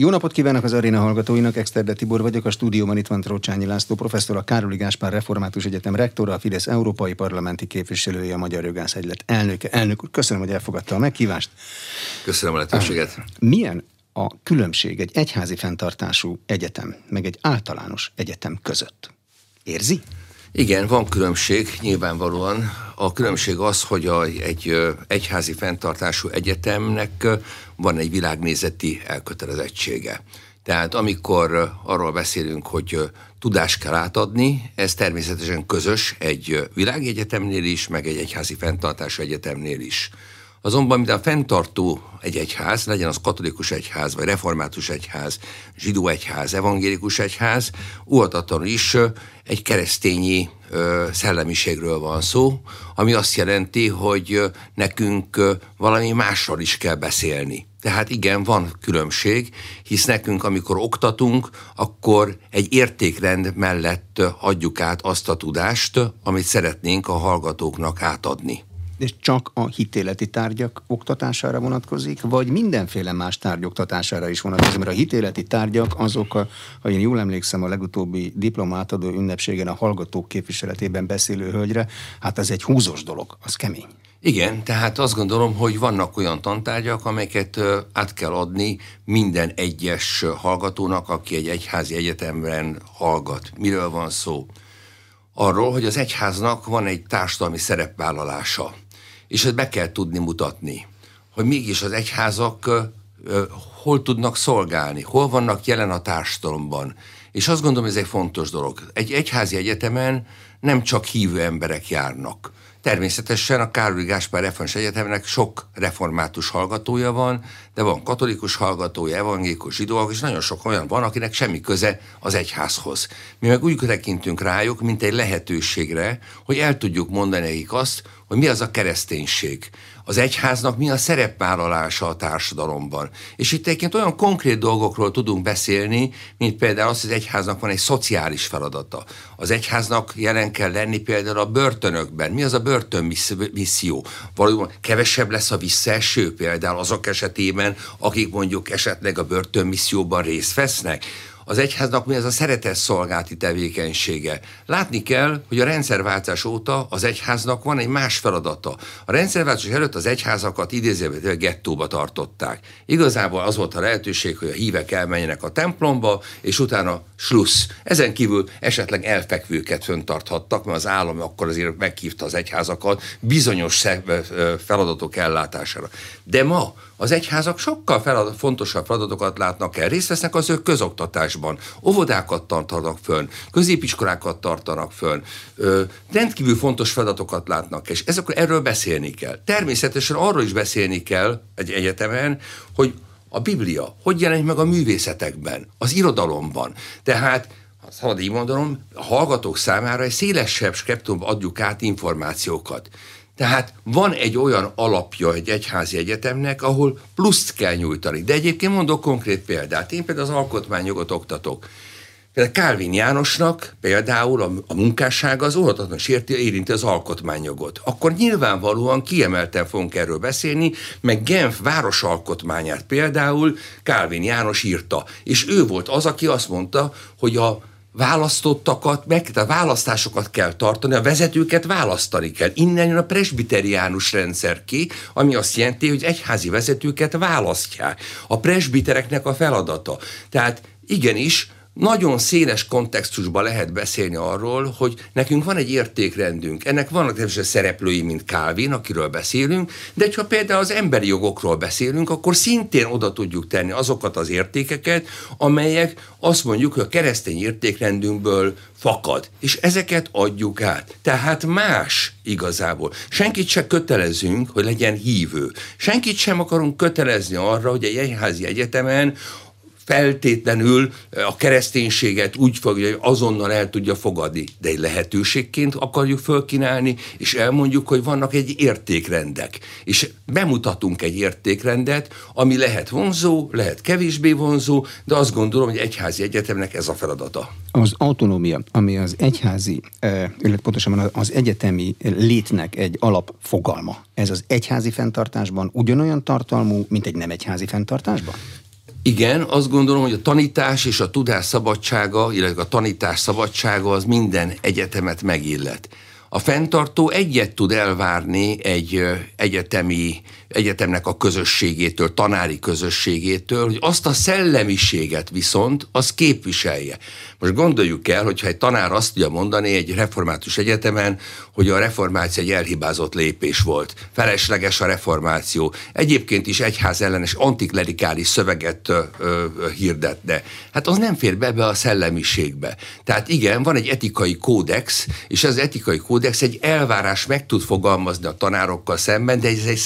Jó napot kívánok az aréna hallgatóinak, Exterde Tibor vagyok, a stúdióban itt van Trócsányi László, professzor, a Károli Gáspár Református Egyetem rektora, a Fidesz Európai Parlamenti képviselője, a Magyar Jogász Egylet elnöke. Elnök úr, köszönöm, hogy elfogadta a meghívást. Köszönöm a lehetőséget. Milyen a különbség egy egyházi fenntartású egyetem, meg egy általános egyetem között? Érzi? Igen, van különbség, nyilvánvalóan. A különbség az, hogy a, egy egyházi fenntartású egyetemnek van egy világnézeti elkötelezettsége. Tehát amikor arról beszélünk, hogy tudást kell átadni, ez természetesen közös egy világegyetemnél is, meg egy egyházi fenntartású egyetemnél is. Azonban, mint a fenntartó egy egyház, legyen az katolikus egyház, vagy református egyház, zsidó egyház, evangélikus egyház, óvatatlanul is egy keresztényi szellemiségről van szó, ami azt jelenti, hogy nekünk valami másról is kell beszélni. Tehát igen, van különbség, hisz nekünk, amikor oktatunk, akkor egy értékrend mellett adjuk át azt a tudást, amit szeretnénk a hallgatóknak átadni és csak a hitéleti tárgyak oktatására vonatkozik, vagy mindenféle más tárgy oktatására is vonatkozik, mert a hitéleti tárgyak azok, a, ha én jól emlékszem a legutóbbi diplomátadó ünnepségen a hallgatók képviseletében beszélő hölgyre, hát ez egy húzós dolog, az kemény. Igen, tehát azt gondolom, hogy vannak olyan tantárgyak, amelyeket át kell adni minden egyes hallgatónak, aki egy egyházi egyetemben hallgat. Miről van szó? Arról, hogy az egyháznak van egy társadalmi szerepvállalása és ezt be kell tudni mutatni, hogy mégis az egyházak hol tudnak szolgálni, hol vannak jelen a társadalomban. És azt gondolom, ez egy fontos dolog. Egy egyházi egyetemen nem csak hívő emberek járnak. Természetesen a Károly Gáspár Református Egyetemnek sok református hallgatója van, de van katolikus hallgatója, evangélikus zsidóak, és nagyon sok olyan van, akinek semmi köze az egyházhoz. Mi meg úgy tekintünk rájuk, mint egy lehetőségre, hogy el tudjuk mondani nekik azt, hogy mi az a kereszténység. Az egyháznak mi a szerepvállalása a társadalomban. És itt egyébként olyan konkrét dolgokról tudunk beszélni, mint például az, hogy az egyháznak van egy szociális feladata. Az egyháznak jelen kell lenni például a börtönökben. Mi az a börtönmisszió? Valójában kevesebb lesz a visszaeső például azok esetében, akik mondjuk esetleg a börtönmisszióban részt vesznek az egyháznak mi ez a szeretett szolgálti tevékenysége. Látni kell, hogy a rendszerváltás óta az egyháznak van egy más feladata. A rendszerváltás előtt az egyházakat idézőben gettóba tartották. Igazából az volt a lehetőség, hogy a hívek elmenjenek a templomba, és utána slussz. Ezen kívül esetleg elfekvőket föntarthattak, mert az állam akkor azért meghívta az egyházakat bizonyos feladatok ellátására. De ma az egyházak sokkal feladat, fontosabb feladatokat látnak el. Részt vesznek az ő közoktatásban, óvodákat tartanak fönn, középiskolákat tartanak fönn, ö, rendkívül fontos feladatokat látnak, és ezekről erről beszélni kell. Természetesen arról is beszélni kell egy egyetemen, hogy a Biblia hogy jelenik meg a művészetekben, az irodalomban. Tehát szabad így mondanom, a hallgatók számára egy szélesebb spektrumban adjuk át információkat. Tehát van egy olyan alapja egy egyházi egyetemnek, ahol pluszt kell nyújtani. De egyébként mondok konkrét példát. Én például az alkotmányjogot oktatok. Például Kálvin Jánosnak például a, a munkássága az óhatatlan sérti, érinti az alkotmányjogot. Akkor nyilvánvalóan kiemelten fogunk erről beszélni, meg Genf városalkotmányát például Kálvin János írta. És ő volt az, aki azt mondta, hogy a választottakat, meg, tehát választásokat kell tartani, a vezetőket választani kell. Innen jön a presbiteriánus rendszer ki, ami azt jelenti, hogy egyházi vezetőket választják. A presbitereknek a feladata. Tehát igenis, nagyon széles kontextusban lehet beszélni arról, hogy nekünk van egy értékrendünk. Ennek vannak természetesen szereplői, mint Calvin, akiről beszélünk, de ha például az emberi jogokról beszélünk, akkor szintén oda tudjuk tenni azokat az értékeket, amelyek azt mondjuk, hogy a keresztény értékrendünkből fakad, és ezeket adjuk át. Tehát más igazából. Senkit se kötelezünk, hogy legyen hívő. Senkit sem akarunk kötelezni arra, hogy egy egyházi egyetemen feltétlenül a kereszténységet úgy fogja, hogy azonnal el tudja fogadni, de egy lehetőségként akarjuk fölkínálni, és elmondjuk, hogy vannak egy értékrendek. És bemutatunk egy értékrendet, ami lehet vonzó, lehet kevésbé vonzó, de azt gondolom, hogy egyházi egyetemnek ez a feladata. Az autonómia, ami az egyházi, illetve pontosan az egyetemi létnek egy alapfogalma, ez az egyházi fenntartásban ugyanolyan tartalmú, mint egy nem egyházi fenntartásban? Igen, azt gondolom, hogy a tanítás és a tudás szabadsága, illetve a tanítás szabadsága az minden egyetemet megillet. A fenntartó egyet tud elvárni egy egyetemi, egyetemnek a közösségétől, tanári közösségétől, hogy azt a szellemiséget viszont az képviselje. Most gondoljuk el, hogyha egy tanár azt tudja mondani egy református egyetemen, hogy a reformáció egy elhibázott lépés volt, felesleges a reformáció, egyébként is egyház ellenes antiklerikális szöveget ö, ö, hirdetne. Hát az nem fér be, be a szellemiségbe. Tehát igen, van egy etikai kódex, és ez az etikai kódex egy elvárás meg tud fogalmazni a tanárokkal szemben, de ez egy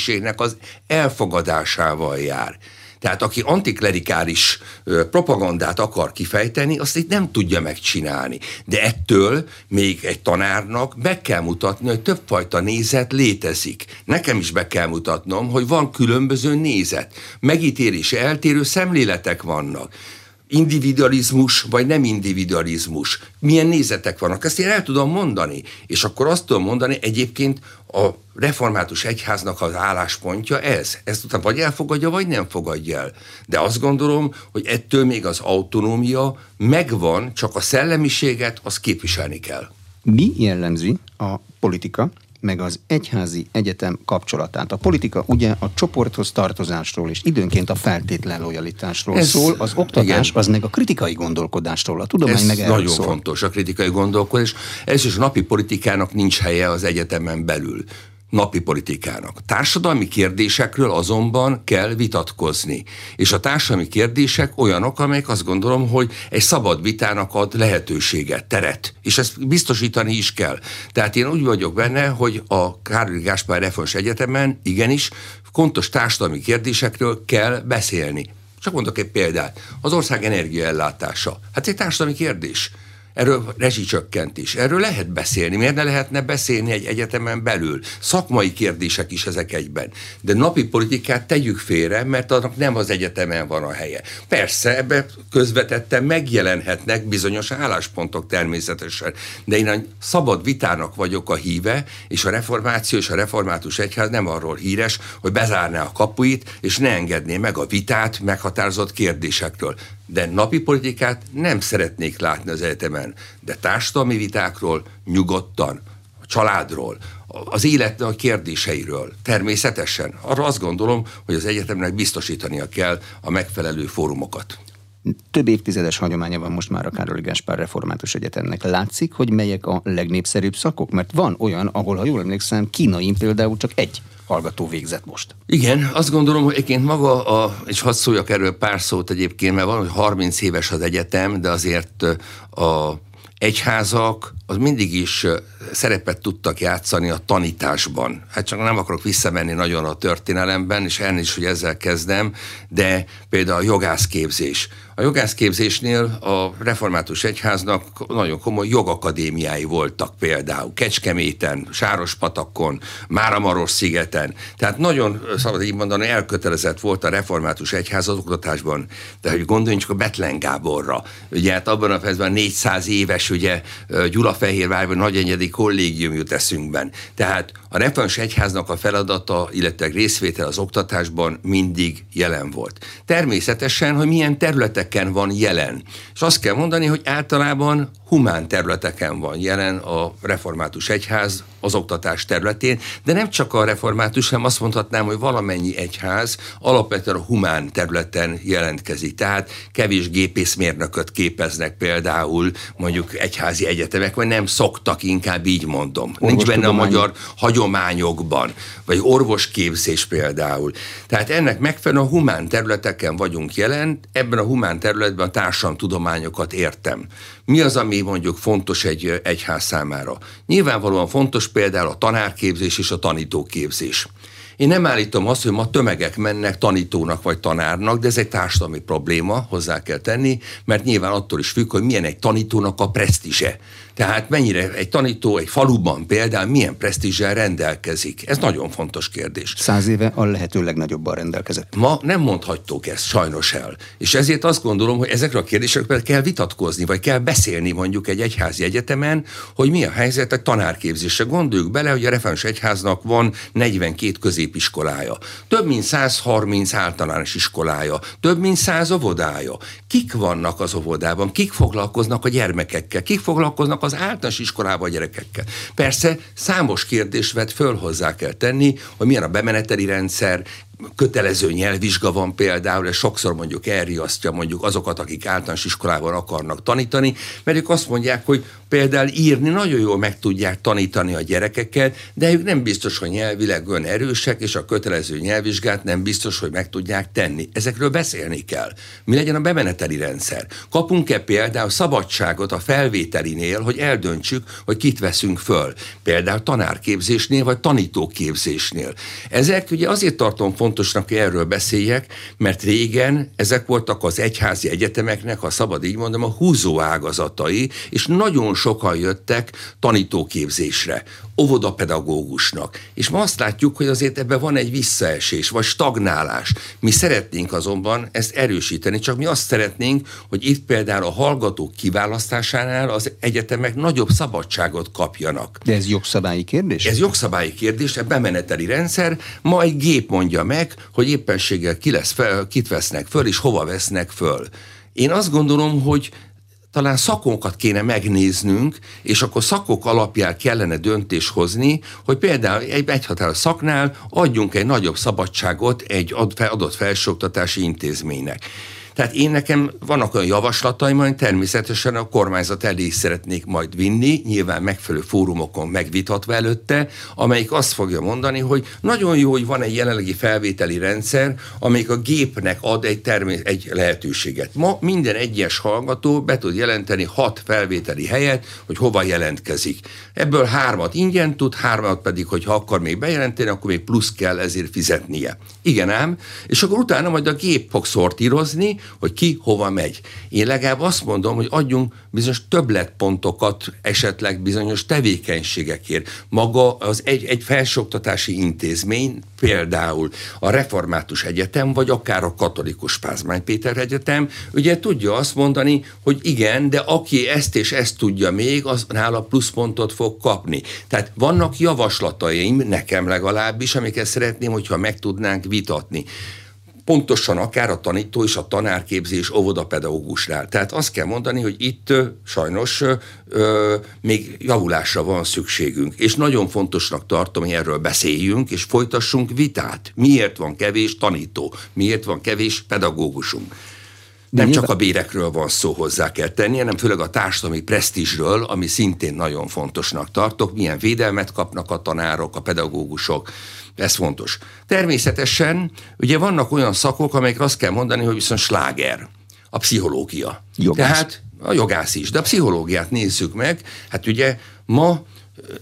szellemiségnek az elfogadásával jár. Tehát aki antiklerikális propagandát akar kifejteni, azt itt nem tudja megcsinálni. De ettől még egy tanárnak be kell mutatni, hogy többfajta nézet létezik. Nekem is be kell mutatnom, hogy van különböző nézet. Megítélés eltérő szemléletek vannak individualizmus vagy nem individualizmus, milyen nézetek vannak, ezt én el tudom mondani, és akkor azt tudom mondani, egyébként a református egyháznak az álláspontja ez. Ezt utána vagy elfogadja, vagy nem fogadja el. De azt gondolom, hogy ettől még az autonómia megvan, csak a szellemiséget az képviselni kell. Mi jellemzi a politika meg az egyházi egyetem kapcsolatát. A politika ugye a csoporthoz tartozásról és időnként a feltétlen lojalitásról Ez, szól, az oktatás igen. az meg a kritikai gondolkodásról, a tudomány Ez meg nagyon szól. fontos, a kritikai gondolkodás. Ez is a napi politikának nincs helye az egyetemen belül napi politikának. Társadalmi kérdésekről azonban kell vitatkozni. És a társadalmi kérdések olyanok, amelyek azt gondolom, hogy egy szabad vitának ad lehetőséget, teret. És ezt biztosítani is kell. Tehát én úgy vagyok benne, hogy a Károly Gáspár Reforms Egyetemen igenis fontos társadalmi kérdésekről kell beszélni. Csak mondok egy példát. Az ország energiaellátása. Hát egy társadalmi kérdés erről rezsicsökkentés. Erről lehet beszélni. Miért ne lehetne beszélni egy egyetemen belül? Szakmai kérdések is ezek egyben. De napi politikát tegyük félre, mert annak nem az egyetemen van a helye. Persze, ebbe közvetetten megjelenhetnek bizonyos álláspontok természetesen, de én a szabad vitának vagyok a híve, és a reformáció és a református egyház nem arról híres, hogy bezárná a kapuit, és ne engedné meg a vitát meghatározott kérdésekről de napi politikát nem szeretnék látni az egyetemen, de társadalmi vitákról nyugodtan, a családról, az élet a kérdéseiről. Természetesen. Arra azt gondolom, hogy az egyetemnek biztosítania kell a megfelelő fórumokat. Több évtizedes hagyománya van most már a Károly Gáspár Református Egyetemnek. Látszik, hogy melyek a legnépszerűbb szakok? Mert van olyan, ahol, ha jól emlékszem, kínain például csak egy hallgató végzett most. Igen, azt gondolom, hogy egyébként maga, a, és hadd szóljak erről pár szót egyébként, mert van, hogy 30 éves az egyetem, de azért a egyházak az mindig is szerepet tudtak játszani a tanításban. Hát csak nem akarok visszamenni nagyon a történelemben, és elnézést, hogy ezzel kezdem, de például a jogászképzés. A jogászképzésnél a református egyháznak nagyon komoly jogakadémiái voltak például. Kecskeméten, Sárospatakon, Máramaros szigeten. Tehát nagyon, szabad így mondani, elkötelezett volt a református egyház az oktatásban. De hogy gondoljunk csak a Betlen Gáborra. Ugye hát abban a percben 400 éves ugye Gyulafehérvárban nagyenyedi kollégium jut eszünkben. Tehát a református egyháznak a feladata, illetve részvétel az oktatásban mindig jelen volt. Természetesen, hogy milyen területek területeken van jelen. És azt kell mondani, hogy általában humán területeken van jelen a református egyház az oktatás területén, de nem csak a református, hanem azt mondhatnám, hogy valamennyi egyház alapvetően a humán területen jelentkezik. Tehát kevés gépészmérnököt képeznek például mondjuk egyházi egyetemek, vagy nem szoktak, inkább így mondom. Orvos Nincs benne a magyar hagyományokban, vagy orvosképzés például. Tehát ennek megfelelően a humán területeken vagyunk jelen, ebben a humán területben a társadalomtudományokat értem. Mi az, ami mondjuk fontos egy egyház számára? Nyilvánvalóan fontos például a tanárképzés és a tanítóképzés. Én nem állítom azt, hogy ma tömegek mennek tanítónak vagy tanárnak, de ez egy társadalmi probléma, hozzá kell tenni, mert nyilván attól is függ, hogy milyen egy tanítónak a presztízse. Tehát mennyire egy tanító egy faluban például milyen presztízsel rendelkezik. Ez nagyon fontos kérdés. Száz éve a lehető legnagyobban rendelkezett. Ma nem mondhatjuk ezt sajnos el. És ezért azt gondolom, hogy ezekről a kérdésekről kell vitatkozni, vagy kell beszélni mondjuk egy egyházi egyetemen, hogy mi a helyzet a tanárképzésre. Gondoljuk bele, hogy a Református Egyháznak van 42 középiskolája, több mint 130 általános iskolája, több mint 100 óvodája. Kik vannak az óvodában? Kik foglalkoznak a gyermekekkel? Kik foglalkoznak az általános iskolában a gyerekekkel? Persze számos kérdés vet föl hozzá kell tenni, hogy milyen a bemeneteli rendszer, kötelező nyelvvizsga van például, és sokszor mondjuk elriasztja mondjuk azokat, akik általános iskolában akarnak tanítani, mert ők azt mondják, hogy például írni nagyon jól meg tudják tanítani a gyerekeket, de ők nem biztos, hogy nyelvileg olyan erősek, és a kötelező nyelvvizsgát nem biztos, hogy meg tudják tenni. Ezekről beszélni kell. Mi legyen a bemeneteli rendszer? Kapunk-e például szabadságot a felvételinél, hogy eldöntsük, hogy kit veszünk föl? Például tanárképzésnél, vagy tanítóképzésnél. Ezek ugye azért tartom fontosnak, hogy erről beszéljek, mert régen ezek voltak az egyházi egyetemeknek, ha szabad így mondom, a húzó ágazatai, és nagyon sokan jöttek tanítóképzésre, óvodapedagógusnak. És ma azt látjuk, hogy azért ebben van egy visszaesés, vagy stagnálás. Mi szeretnénk azonban ezt erősíteni, csak mi azt szeretnénk, hogy itt például a hallgatók kiválasztásánál az egyetemek nagyobb szabadságot kapjanak. De ez jogszabályi kérdés? Ez jogszabályi kérdés, ez bemeneteli rendszer. Ma egy gép mondja meg, hogy éppenséggel ki lesz fel, kit vesznek föl, és hova vesznek föl. Én azt gondolom, hogy talán szakokat kéne megnéznünk, és akkor szakok alapján kellene döntés hozni, hogy például egy egyhatáros szaknál adjunk egy nagyobb szabadságot egy adott felsőoktatási intézménynek. Tehát én nekem vannak olyan javaslataim, hogy természetesen a kormányzat elé is szeretnék majd vinni, nyilván megfelelő fórumokon megvitatva előtte, amelyik azt fogja mondani, hogy nagyon jó, hogy van egy jelenlegi felvételi rendszer, amelyik a gépnek ad egy, termés, egy lehetőséget. Ma minden egyes hallgató be tud jelenteni hat felvételi helyet, hogy hova jelentkezik. Ebből hármat ingyen tud, hármat pedig, hogy ha akar még bejelenteni, akkor még plusz kell ezért fizetnie. Igen ám, és akkor utána majd a gép fog szortírozni, hogy ki hova megy. Én legalább azt mondom, hogy adjunk bizonyos többletpontokat esetleg bizonyos tevékenységekért. Maga az egy, egy felsőoktatási intézmény, például a Református Egyetem, vagy akár a Katolikus Pázmány Péter Egyetem, ugye tudja azt mondani, hogy igen, de aki ezt és ezt tudja még, az nála pluszpontot fog kapni. Tehát vannak javaslataim, nekem legalábbis, amiket szeretném, hogyha meg tudnánk vitatni pontosan akár a tanító és a tanárképzés óvodapedagógusnál. Tehát azt kell mondani, hogy itt sajnos ö, még javulásra van szükségünk, és nagyon fontosnak tartom, hogy erről beszéljünk, és folytassunk vitát. Miért van kevés tanító? Miért van kevés pedagógusunk? nem nyilván... csak a bérekről van szó hozzá kell tenni, hanem főleg a társadalmi presztízsről, ami szintén nagyon fontosnak tartok, milyen védelmet kapnak a tanárok, a pedagógusok, ez fontos. Természetesen ugye vannak olyan szakok, amelyek azt kell mondani, hogy viszont sláger, a pszichológia. Jogász. Tehát a jogász is, de a pszichológiát nézzük meg, hát ugye ma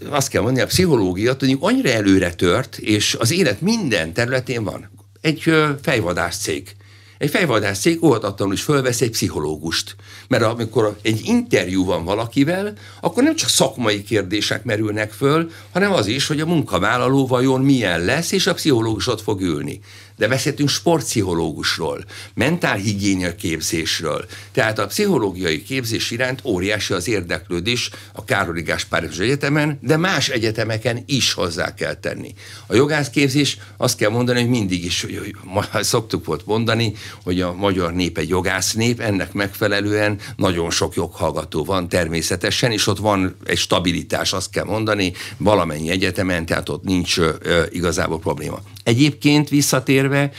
azt kell mondani, a pszichológia tudjuk annyira előre tört, és az élet minden területén van. Egy fejvadász cég egy fejvadász cég óhatatlanul is fölvesz egy pszichológust. Mert amikor egy interjú van valakivel, akkor nem csak szakmai kérdések merülnek föl, hanem az is, hogy a munkavállaló vajon milyen lesz, és a pszichológus ott fog ülni de beszéltünk sportpszichológusról, mentálhigiénia képzésről. Tehát a pszichológiai képzés iránt óriási az érdeklődés a Károli Gáspár Egyetemen, de más egyetemeken is hozzá kell tenni. A jogászképzés azt kell mondani, hogy mindig is, hogy szoktuk volt mondani, hogy a magyar nép egy jogász nép, ennek megfelelően nagyon sok joghallgató van természetesen, és ott van egy stabilitás, azt kell mondani, valamennyi egyetemen, tehát ott nincs ö, igazából probléma. Egyébként visszatérve,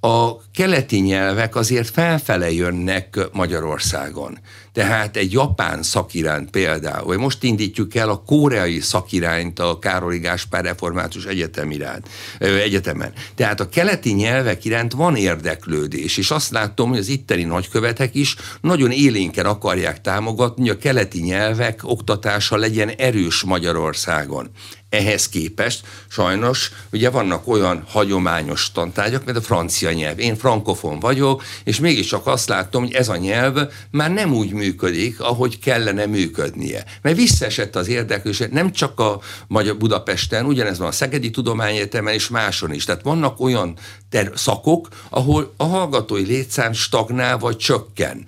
a keleti nyelvek azért felfele jönnek Magyarországon. Tehát egy japán szakirány például, vagy most indítjuk el a koreai szakirányt a Károli Gáspár Református Egyetem iránt, Egyetemen. Tehát a keleti nyelvek iránt van érdeklődés, és azt látom, hogy az itteni nagykövetek is nagyon élénken akarják támogatni, hogy a keleti nyelvek oktatása legyen erős Magyarországon. Ehhez képest sajnos ugye vannak olyan hagyományos tantárgyak, mint a francia nyelv. Én frankofon vagyok, és mégiscsak azt látom, hogy ez a nyelv már nem úgy működik, ahogy kellene működnie. Mert visszaesett az érdeklőség, nem csak a Magyar Budapesten, ugyanez van a Szegedi Tudományegyetemen és máson is. Tehát vannak olyan ter- szakok, ahol a hallgatói létszám stagnál vagy csökken.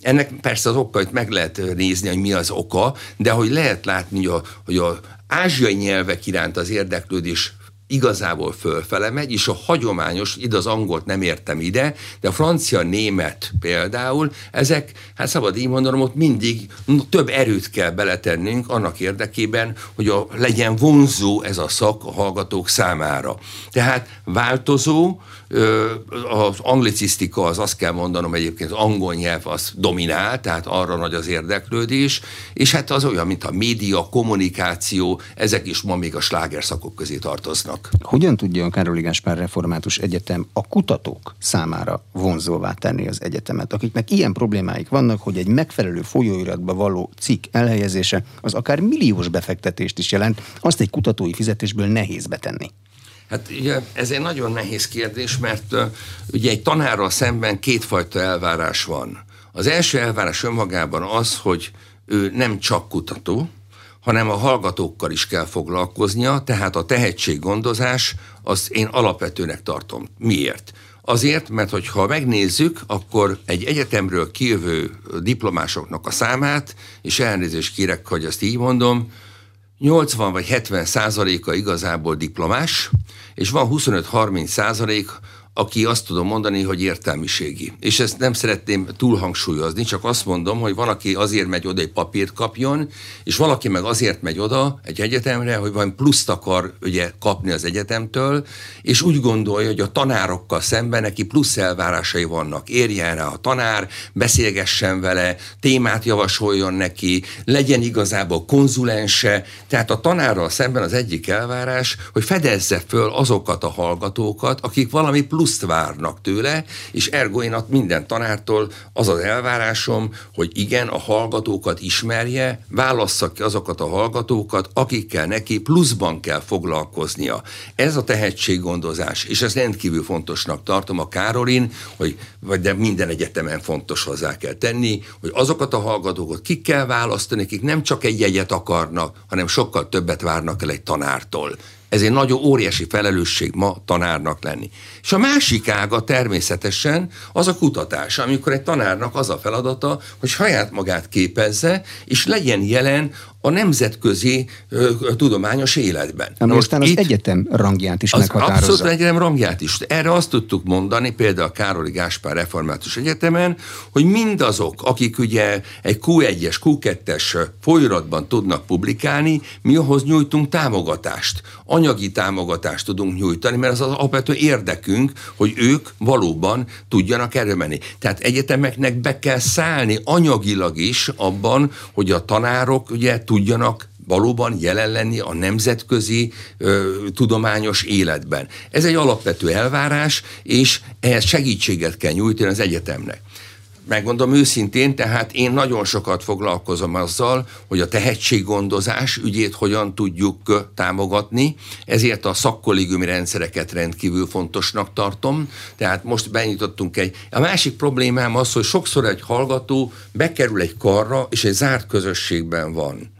Ennek persze az okait meg lehet nézni, hogy mi az oka, de hogy lehet látni, hogy a, hogy a ázsiai nyelvek iránt az érdeklődés igazából fölfele megy, és a hagyományos, ide az angolt nem értem ide, de a francia, német például, ezek, hát szabad így mondanom, ott mindig több erőt kell beletennünk annak érdekében, hogy a, legyen vonzó ez a szak a hallgatók számára. Tehát változó, az anglicisztika, az azt kell mondanom egyébként, az angol nyelv az dominál, tehát arra nagy az érdeklődés, és hát az olyan, mint a média, kommunikáció, ezek is ma még a slágerszakok közé tartoznak. Hogyan tudja a Károli Gáspár Református Egyetem a kutatók számára vonzóvá tenni az egyetemet, akiknek ilyen problémáik vannak, hogy egy megfelelő folyóiratba való cikk elhelyezése az akár milliós befektetést is jelent, azt egy kutatói fizetésből nehéz betenni? Hát ugye ez egy nagyon nehéz kérdés, mert uh, ugye egy tanárral szemben kétfajta elvárás van. Az első elvárás önmagában az, hogy ő nem csak kutató, hanem a hallgatókkal is kell foglalkoznia, tehát a tehetséggondozás azt én alapvetőnek tartom. Miért? Azért, mert hogyha megnézzük, akkor egy egyetemről kijövő diplomásoknak a számát, és elnézést kérek, hogy ezt így mondom, 80 vagy 70 százaléka igazából diplomás, és van 25-30 százalék, aki azt tudom mondani, hogy értelmiségi. És ezt nem szeretném túlhangsúlyozni, csak azt mondom, hogy valaki azért megy oda, egy papírt kapjon, és valaki meg azért megy oda egy egyetemre, hogy van pluszt akar ugye, kapni az egyetemtől, és úgy gondolja, hogy a tanárokkal szemben neki plusz elvárásai vannak. Érjen rá a tanár, beszélgessen vele, témát javasoljon neki, legyen igazából konzulense. Tehát a tanárral szemben az egyik elvárás, hogy fedezze föl azokat a hallgatókat, akik valami plusz pluszt várnak tőle, és ergo én minden tanártól az az elvárásom, hogy igen, a hallgatókat ismerje, válassza ki azokat a hallgatókat, akikkel neki pluszban kell foglalkoznia. Ez a tehetséggondozás, és ezt rendkívül fontosnak tartom a Károlin, hogy, vagy de minden egyetemen fontos hozzá kell tenni, hogy azokat a hallgatókat ki kell választani, akik nem csak egy jegyet akarnak, hanem sokkal többet várnak el egy tanártól. Ez egy nagyon óriási felelősség ma tanárnak lenni. És a másik ága természetesen az a kutatás, amikor egy tanárnak az a feladata, hogy saját magát képezze, és legyen jelen a nemzetközi ö, tudományos életben. Na most az itt, egyetem rangját is az meghatározza. Abszolút egyetem rangját is. Erre azt tudtuk mondani, például a Károli Gáspár Református Egyetemen, hogy mindazok, akik ugye egy Q1-es, Q2-es folyiratban tudnak publikálni, mi ahhoz nyújtunk támogatást. Anyagi támogatást tudunk nyújtani, mert az az alapvető érdekünk, hogy ők valóban tudjanak erre. Tehát egyetemeknek be kell szállni anyagilag is abban, hogy a tanárok ugye tudjanak valóban jelen lenni a nemzetközi ö, tudományos életben. Ez egy alapvető elvárás, és ehhez segítséget kell nyújtani az egyetemnek megmondom őszintén, tehát én nagyon sokat foglalkozom azzal, hogy a tehetséggondozás ügyét hogyan tudjuk támogatni, ezért a szakkollégiumi rendszereket rendkívül fontosnak tartom. Tehát most benyitottunk egy... A másik problémám az, hogy sokszor egy hallgató bekerül egy karra, és egy zárt közösségben van.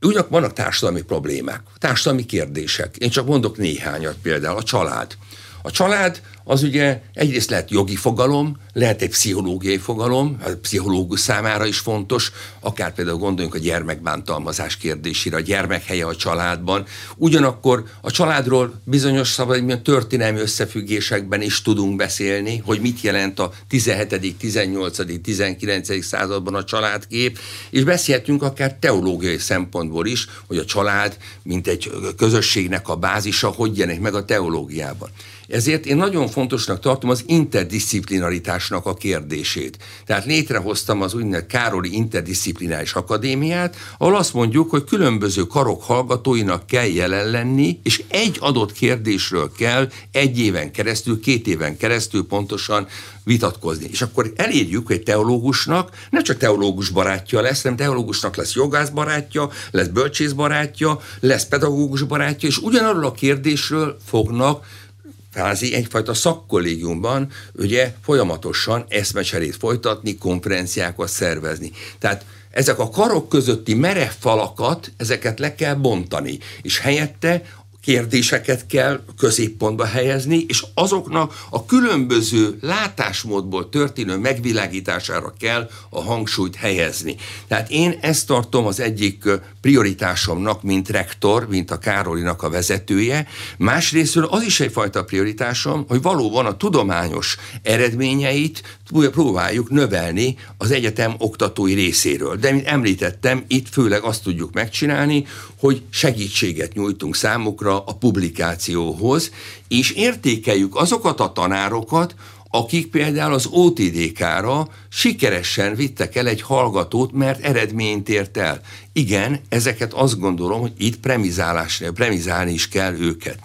Ugyanak vannak társadalmi problémák, társadalmi kérdések. Én csak mondok néhányat például, a család. A család az ugye egyrészt lehet jogi fogalom, lehet egy pszichológiai fogalom, a pszichológus számára is fontos, akár például gondoljunk a gyermekbántalmazás kérdésére, a gyermek helye a családban. Ugyanakkor a családról bizonyos szabad, történelmi összefüggésekben is tudunk beszélni, hogy mit jelent a 17., 18., 19. században a családkép, és beszélhetünk akár teológiai szempontból is, hogy a család, mint egy közösségnek a bázisa, hogy jelenik meg a teológiában. Ezért én nagyon fontosnak tartom az interdisziplinaritásnak a kérdését. Tehát létrehoztam az úgynevezett Károli Interdisziplináris Akadémiát, ahol azt mondjuk, hogy különböző karok hallgatóinak kell jelen lenni, és egy adott kérdésről kell egy éven keresztül, két éven keresztül pontosan vitatkozni. És akkor elérjük, hogy teológusnak nem csak teológus barátja lesz, hanem teológusnak lesz jogász barátja, lesz bölcsész barátja, lesz pedagógus barátja, és ugyanarról a kérdésről fognak kvázi egyfajta szakkollégiumban ugye folyamatosan eszmecserét folytatni, konferenciákat szervezni. Tehát ezek a karok közötti merev falakat, ezeket le kell bontani, és helyette kérdéseket kell középpontba helyezni, és azoknak a különböző látásmódból történő megvilágítására kell a hangsúlyt helyezni. Tehát én ezt tartom az egyik prioritásomnak, mint rektor, mint a Károlinak a vezetője. Másrésztről az is egyfajta prioritásom, hogy valóban a tudományos eredményeit próbáljuk növelni az egyetem oktatói részéről. De, mint említettem, itt főleg azt tudjuk megcsinálni, hogy segítséget nyújtunk számukra a publikációhoz, és értékeljük azokat a tanárokat, akik például az OTDK-ra sikeresen vittek el egy hallgatót, mert eredményt ért el. Igen, ezeket azt gondolom, hogy itt premizálni is kell őket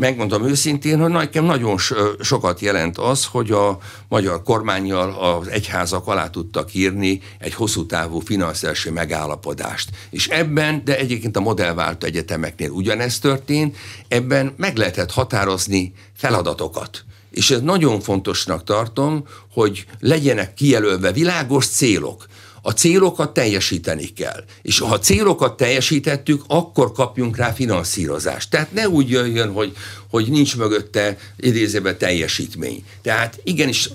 megmondom őszintén, hogy nekem nagyon sokat jelent az, hogy a magyar kormányjal az egyházak alá tudtak írni egy hosszú távú finanszírozási megállapodást. És ebben, de egyébként a modellvált egyetemeknél ugyanezt történt, ebben meg lehetett határozni feladatokat. És ez nagyon fontosnak tartom, hogy legyenek kijelölve világos célok a célokat teljesíteni kell. És ha a célokat teljesítettük, akkor kapjunk rá finanszírozást. Tehát ne úgy jöjjön, hogy, hogy nincs mögötte idézőben teljesítmény. Tehát igenis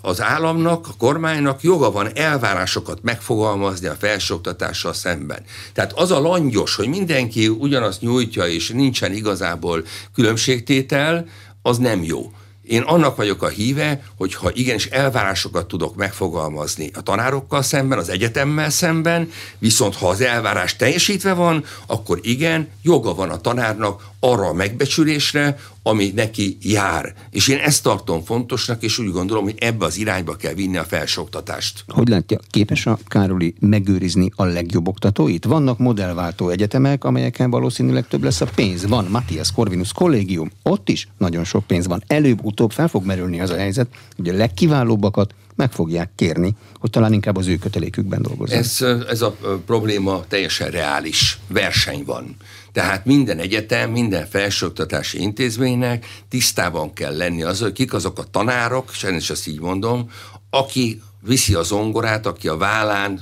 az államnak, a kormánynak joga van elvárásokat megfogalmazni a felsőoktatással szemben. Tehát az a langyos, hogy mindenki ugyanazt nyújtja, és nincsen igazából különbségtétel, az nem jó. Én annak vagyok a híve, hogy ha igenis elvárásokat tudok megfogalmazni a tanárokkal szemben, az egyetemmel szemben, viszont ha az elvárás teljesítve van, akkor igen, joga van a tanárnak arra a megbecsülésre, ami neki jár. És én ezt tartom fontosnak, és úgy gondolom, hogy ebbe az irányba kell vinni a felsőoktatást. Hogy látja, képes a Károli megőrizni a legjobb oktatóit? Vannak modellváltó egyetemek, amelyeken valószínűleg több lesz a pénz. Van Matthias Corvinus kollégium, ott is nagyon sok pénz van. Előbb-utóbb fel fog merülni az a helyzet, hogy a legkiválóbbakat meg fogják kérni, hogy talán inkább az ő kötelékükben dolgozzanak. Ez, ez a probléma teljesen reális. Verseny van. Tehát minden egyetem, minden felsőoktatási intézménynek tisztában kell lenni az, hogy kik azok a tanárok, és én is ezt így mondom, aki viszi az zongorát, aki a vállán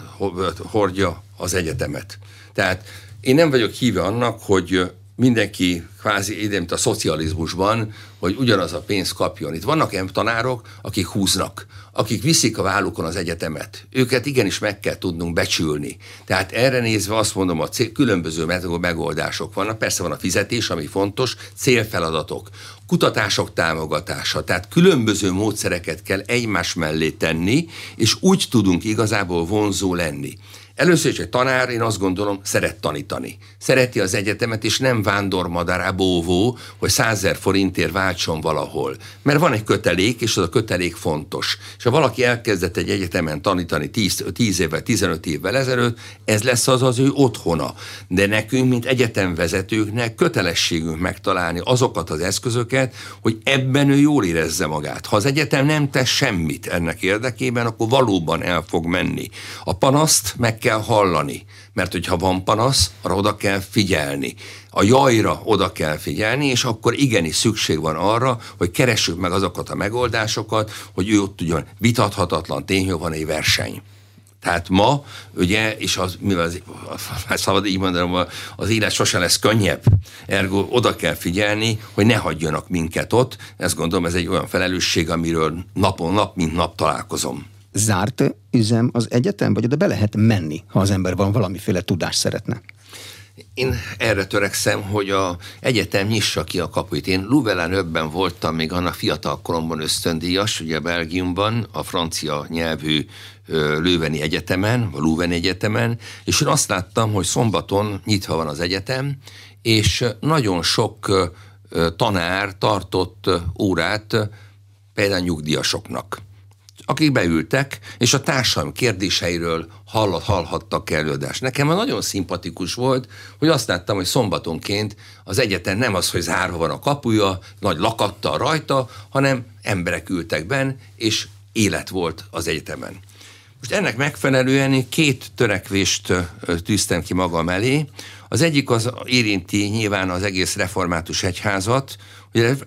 hordja az egyetemet. Tehát én nem vagyok híve annak, hogy mindenki kvázi ide, mint a szocializmusban, hogy ugyanaz a pénz kapjon. Itt vannak tanárok, akik húznak, akik viszik a vállukon az egyetemet. Őket igenis meg kell tudnunk becsülni. Tehát erre nézve azt mondom, a cél, különböző megoldások vannak. Persze van a fizetés, ami fontos, célfeladatok, kutatások támogatása. Tehát különböző módszereket kell egymás mellé tenni, és úgy tudunk igazából vonzó lenni. Először is egy tanár, én azt gondolom, szeret tanítani. Szereti az egyetemet, és nem vándormadár bóvó, hogy százer forintért váltson valahol. Mert van egy kötelék, és az a kötelék fontos. És ha valaki elkezdett egy egyetemen tanítani 10, 10 évvel, 15 évvel ezelőtt, ez lesz az az ő otthona. De nekünk, mint egyetemvezetőknek kötelességünk megtalálni azokat az eszközöket, hogy ebben ő jól érezze magát. Ha az egyetem nem tesz semmit ennek érdekében, akkor valóban el fog menni. A panaszt meg kell kell hallani, mert hogyha van panasz, arra oda kell figyelni. A jajra oda kell figyelni, és akkor igenis szükség van arra, hogy keressük meg azokat a megoldásokat, hogy ő ott tudjon vitathatatlan tény, hogy van egy verseny. Tehát ma, ugye, és az, mivel az, szabad így mondanom, az élet sosem lesz könnyebb, ergo oda kell figyelni, hogy ne hagyjanak minket ott. Ezt gondolom, ez egy olyan felelősség, amiről napon nap, mint nap találkozom zárt üzem az egyetem, vagy oda be lehet menni, ha az ember van valamiféle tudást szeretne? Én erre törekszem, hogy a egyetem nyissa ki a kapuit. Én Louvain-öbben voltam még annak fiatal koromban ösztöndíjas, ugye Belgiumban, a francia nyelvű Lőveni Egyetemen, a Louvain Egyetemen, és én azt láttam, hogy szombaton nyitva van az egyetem, és nagyon sok tanár tartott órát például nyugdíjasoknak akik beültek, és a társadalmi kérdéseiről hall, hallhattak előadást. Nekem nagyon szimpatikus volt, hogy azt láttam, hogy szombatonként az egyetem nem az, hogy zárva van a kapuja, nagy lakattal rajta, hanem emberek ültek benn, és élet volt az egyetemen. Most ennek megfelelően két törekvést tűztem ki magam elé. Az egyik az érinti nyilván az egész református egyházat,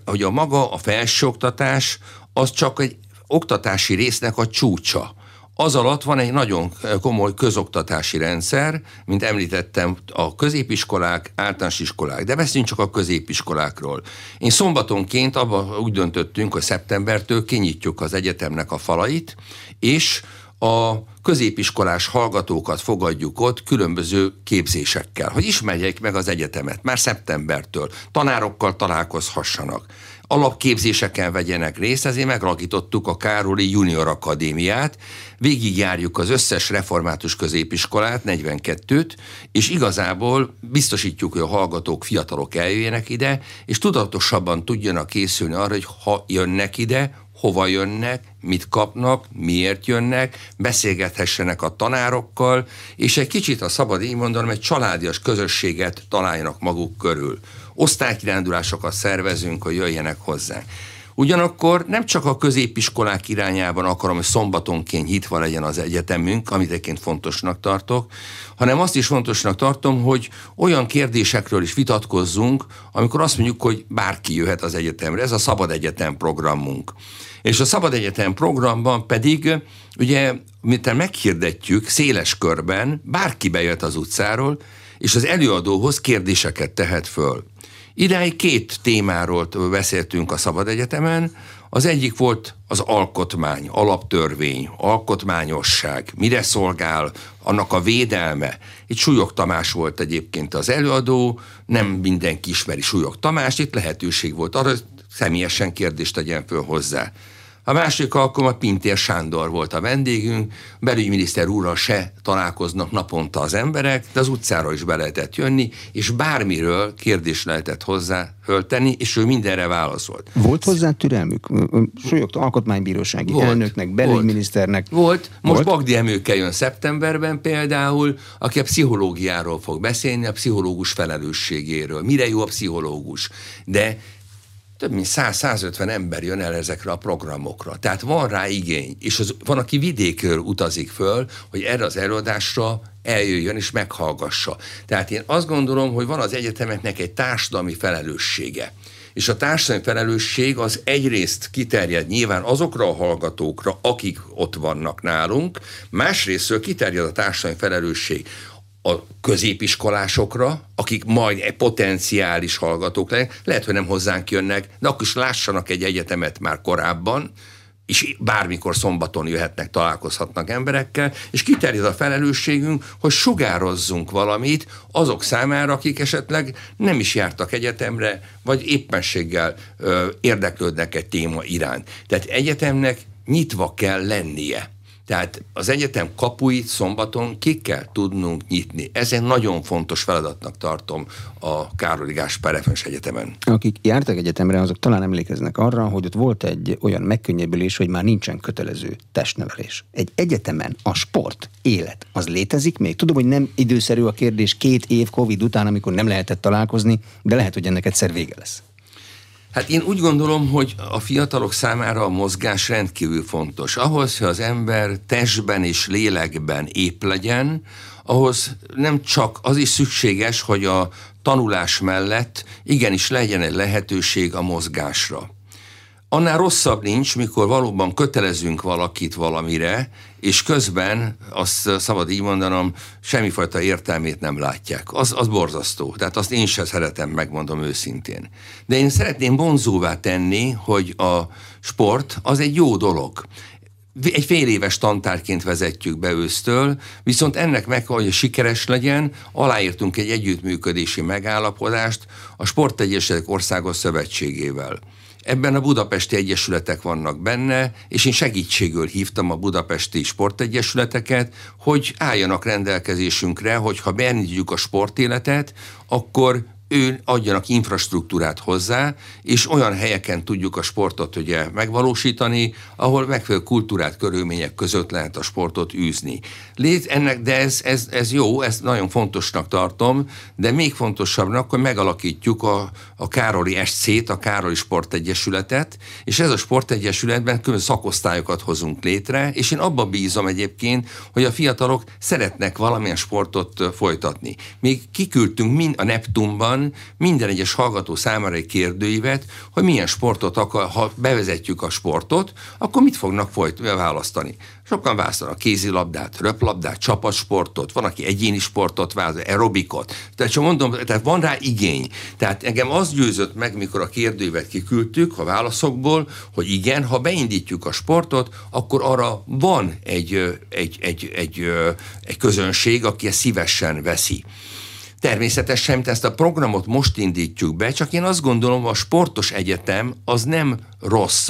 hogy a maga, a felsőoktatás az csak egy oktatási résznek a csúcsa. Az alatt van egy nagyon komoly közoktatási rendszer, mint említettem, a középiskolák, általános iskolák, de beszéljünk csak a középiskolákról. Én szombatonként abban úgy döntöttünk, hogy szeptembertől kinyitjuk az egyetemnek a falait, és a középiskolás hallgatókat fogadjuk ott különböző képzésekkel, hogy ismerjék meg az egyetemet már szeptembertől, tanárokkal találkozhassanak alapképzéseken vegyenek részt, ezért meglakítottuk a Károli Junior Akadémiát, végigjárjuk az összes református középiskolát, 42-t, és igazából biztosítjuk, hogy a hallgatók, fiatalok eljöjjenek ide, és tudatosabban tudjanak készülni arra, hogy ha jönnek ide, hova jönnek, mit kapnak, miért jönnek, beszélgethessenek a tanárokkal, és egy kicsit, a szabad így mondanom, egy családias közösséget találjanak maguk körül osztálykirándulásokat szervezünk, hogy jöjjenek hozzánk. Ugyanakkor nem csak a középiskolák irányában akarom, hogy szombatonként nyitva legyen az egyetemünk, amit egyébként fontosnak tartok, hanem azt is fontosnak tartom, hogy olyan kérdésekről is vitatkozzunk, amikor azt mondjuk, hogy bárki jöhet az egyetemre. Ez a Szabad Egyetem programunk. És a Szabad Egyetem programban pedig, ugye, mint meghirdetjük széles körben, bárki bejött az utcáról, és az előadóhoz kérdéseket tehet föl. Idáig két témáról beszéltünk a Szabad Egyetemen. Az egyik volt az alkotmány, alaptörvény, alkotmányosság, mire szolgál, annak a védelme. Itt Súlyog Tamás volt egyébként az előadó, nem mindenki ismeri Súlyog Tamást, itt lehetőség volt arra, hogy személyesen kérdést tegyen föl hozzá. A másik alkalommal Pintér Sándor volt a vendégünk, belügyminiszter úrral se találkoznak naponta az emberek, de az utcára is be lehetett jönni, és bármiről kérdést lehetett hozzá föltenni, és ő mindenre válaszolt. Volt hozzá türelmük? Súlyogta alkotmánybírósági volt, elnöknek, belügyminiszternek? Volt. volt. Most volt? Bagdi Emőke jön szeptemberben például, aki a pszichológiáról fog beszélni, a pszichológus felelősségéről. Mire jó a pszichológus? De több mint 100-150 ember jön el ezekre a programokra. Tehát van rá igény, és az, van, aki vidékről utazik föl, hogy erre az előadásra eljöjjön és meghallgassa. Tehát én azt gondolom, hogy van az egyetemeknek egy társadalmi felelőssége. És a társadalmi felelősség az egyrészt kiterjed nyilván azokra a hallgatókra, akik ott vannak nálunk, másrésztől kiterjed a társadalmi felelősség a középiskolásokra, akik majd egy potenciális hallgatók lennek, lehet, hogy nem hozzánk jönnek, de akkor is lássanak egy egyetemet már korábban, és bármikor szombaton jöhetnek, találkozhatnak emberekkel, és kiterjed a felelősségünk, hogy sugározzunk valamit azok számára, akik esetleg nem is jártak egyetemre, vagy éppenséggel ö, érdeklődnek egy téma iránt. Tehát egyetemnek nyitva kell lennie tehát az egyetem kapuit szombaton ki kell tudnunk nyitni. Ez egy nagyon fontos feladatnak tartom a Károli Gáspár Efens Egyetemen. Akik jártak egyetemre, azok talán emlékeznek arra, hogy ott volt egy olyan megkönnyebbülés, hogy már nincsen kötelező testnevelés. Egy egyetemen a sport, élet, az létezik még? Tudom, hogy nem időszerű a kérdés két év Covid után, amikor nem lehetett találkozni, de lehet, hogy ennek egyszer vége lesz. Hát én úgy gondolom, hogy a fiatalok számára a mozgás rendkívül fontos. Ahhoz, hogy az ember testben és lélekben épp legyen, ahhoz nem csak az is szükséges, hogy a tanulás mellett igenis legyen egy lehetőség a mozgásra. Annál rosszabb nincs, mikor valóban kötelezünk valakit valamire, és közben, azt szabad így mondanom, semmifajta értelmét nem látják. Az, az borzasztó. Tehát azt én sem szeretem, megmondom őszintén. De én szeretném vonzóvá tenni, hogy a sport az egy jó dolog egy fél éves tantárként vezetjük be ősztől, viszont ennek meg, hogy sikeres legyen, aláírtunk egy együttműködési megállapodást a Sportegyesületek Országos Szövetségével. Ebben a budapesti egyesületek vannak benne, és én segítségül hívtam a budapesti sportegyesületeket, hogy álljanak rendelkezésünkre, hogy ha beindítjuk a sportéletet, akkor ő adjanak infrastruktúrát hozzá, és olyan helyeken tudjuk a sportot ugye megvalósítani, ahol megfelelő kultúrát, körülmények között lehet a sportot űzni. Lét ennek, de ez, ez, ez jó, ezt nagyon fontosnak tartom, de még fontosabbnak, hogy megalakítjuk a, a Károli SC-t, a Károli Sportegyesületet, és ez a sportegyesületben külön szakosztályokat hozunk létre, és én abba bízom egyébként, hogy a fiatalok szeretnek valamilyen sportot folytatni. Még kiküldtünk mind a Neptunban minden egyes hallgató számára egy kérdőívet, hogy milyen sportot akar, ha bevezetjük a sportot, akkor mit fognak folyt, választani. Sokan választanak kézilabdát, röplabdát, csapatsportot, van, aki egyéni sportot választ, aerobikot. Tehát csak mondom, tehát van rá igény. Tehát engem az győzött meg, mikor a kérdőívet kiküldtük a válaszokból, hogy igen, ha beindítjuk a sportot, akkor arra van egy, egy, egy, egy, egy közönség, aki ezt szívesen veszi. Természetesen ezt a programot most indítjuk be, csak én azt gondolom, a sportos egyetem az nem rossz.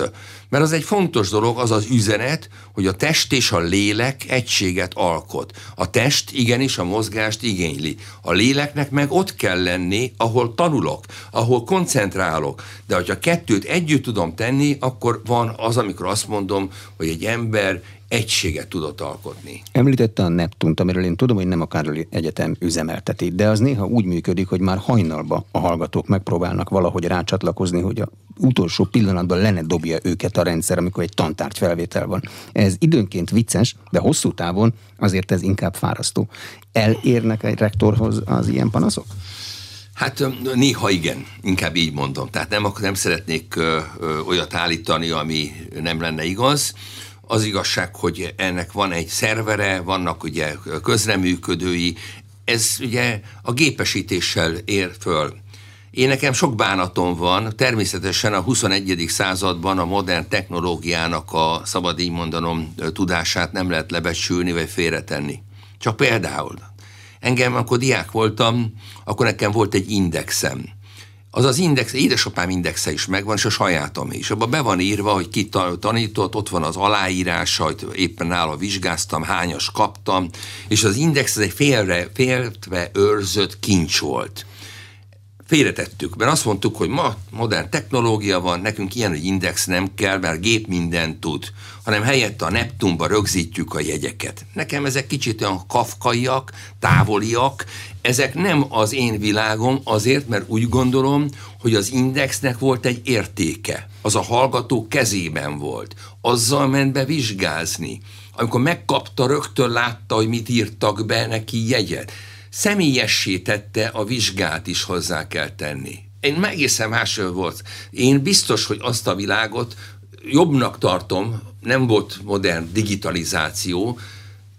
Mert az egy fontos dolog, az az üzenet, hogy a test és a lélek egységet alkot. A test igenis a mozgást igényli. A léleknek meg ott kell lenni, ahol tanulok, ahol koncentrálok. De hogyha kettőt együtt tudom tenni, akkor van az, amikor azt mondom, hogy egy ember egységet tudott alkotni. Említette a Neptunt, amiről én tudom, hogy nem a Károli Egyetem üzemelteti, de az néha úgy működik, hogy már hajnalba a hallgatók megpróbálnak valahogy rácsatlakozni, hogy a utolsó pillanatban lenne dobja őket a rendszer, amikor egy tantárgy felvétel van. Ez időnként vicces, de hosszú távon azért ez inkább fárasztó. Elérnek egy rektorhoz az ilyen panaszok? Hát néha igen, inkább így mondom. Tehát nem, nem szeretnék ö, ö, olyat állítani, ami nem lenne igaz. Az igazság, hogy ennek van egy szervere, vannak ugye közreműködői, ez ugye a gépesítéssel ér föl. Én nekem sok bánatom van, természetesen a 21. században a modern technológiának a szabad így mondanom tudását nem lehet lebecsülni vagy félretenni. Csak például, engem, amikor diák voltam, akkor nekem volt egy indexem az az index, édesapám indexe is megvan, és a sajátom is. Abban be van írva, hogy ki tanított, ott van az aláírása, hogy éppen nála vizsgáztam, hányas kaptam, és az index az egy félre, féltve őrzött kincs volt félretettük, mert azt mondtuk, hogy ma modern technológia van, nekünk ilyen egy index nem kell, mert gép mindent tud, hanem helyette a Neptunba rögzítjük a jegyeket. Nekem ezek kicsit olyan kafkaiak, távoliak, ezek nem az én világom azért, mert úgy gondolom, hogy az indexnek volt egy értéke. Az a hallgató kezében volt. Azzal ment be vizsgázni. Amikor megkapta, rögtön látta, hogy mit írtak be neki jegyet személyessé tette a vizsgát is hozzá kell tenni. Én egészen másról volt. Én biztos, hogy azt a világot jobbnak tartom, nem volt modern digitalizáció,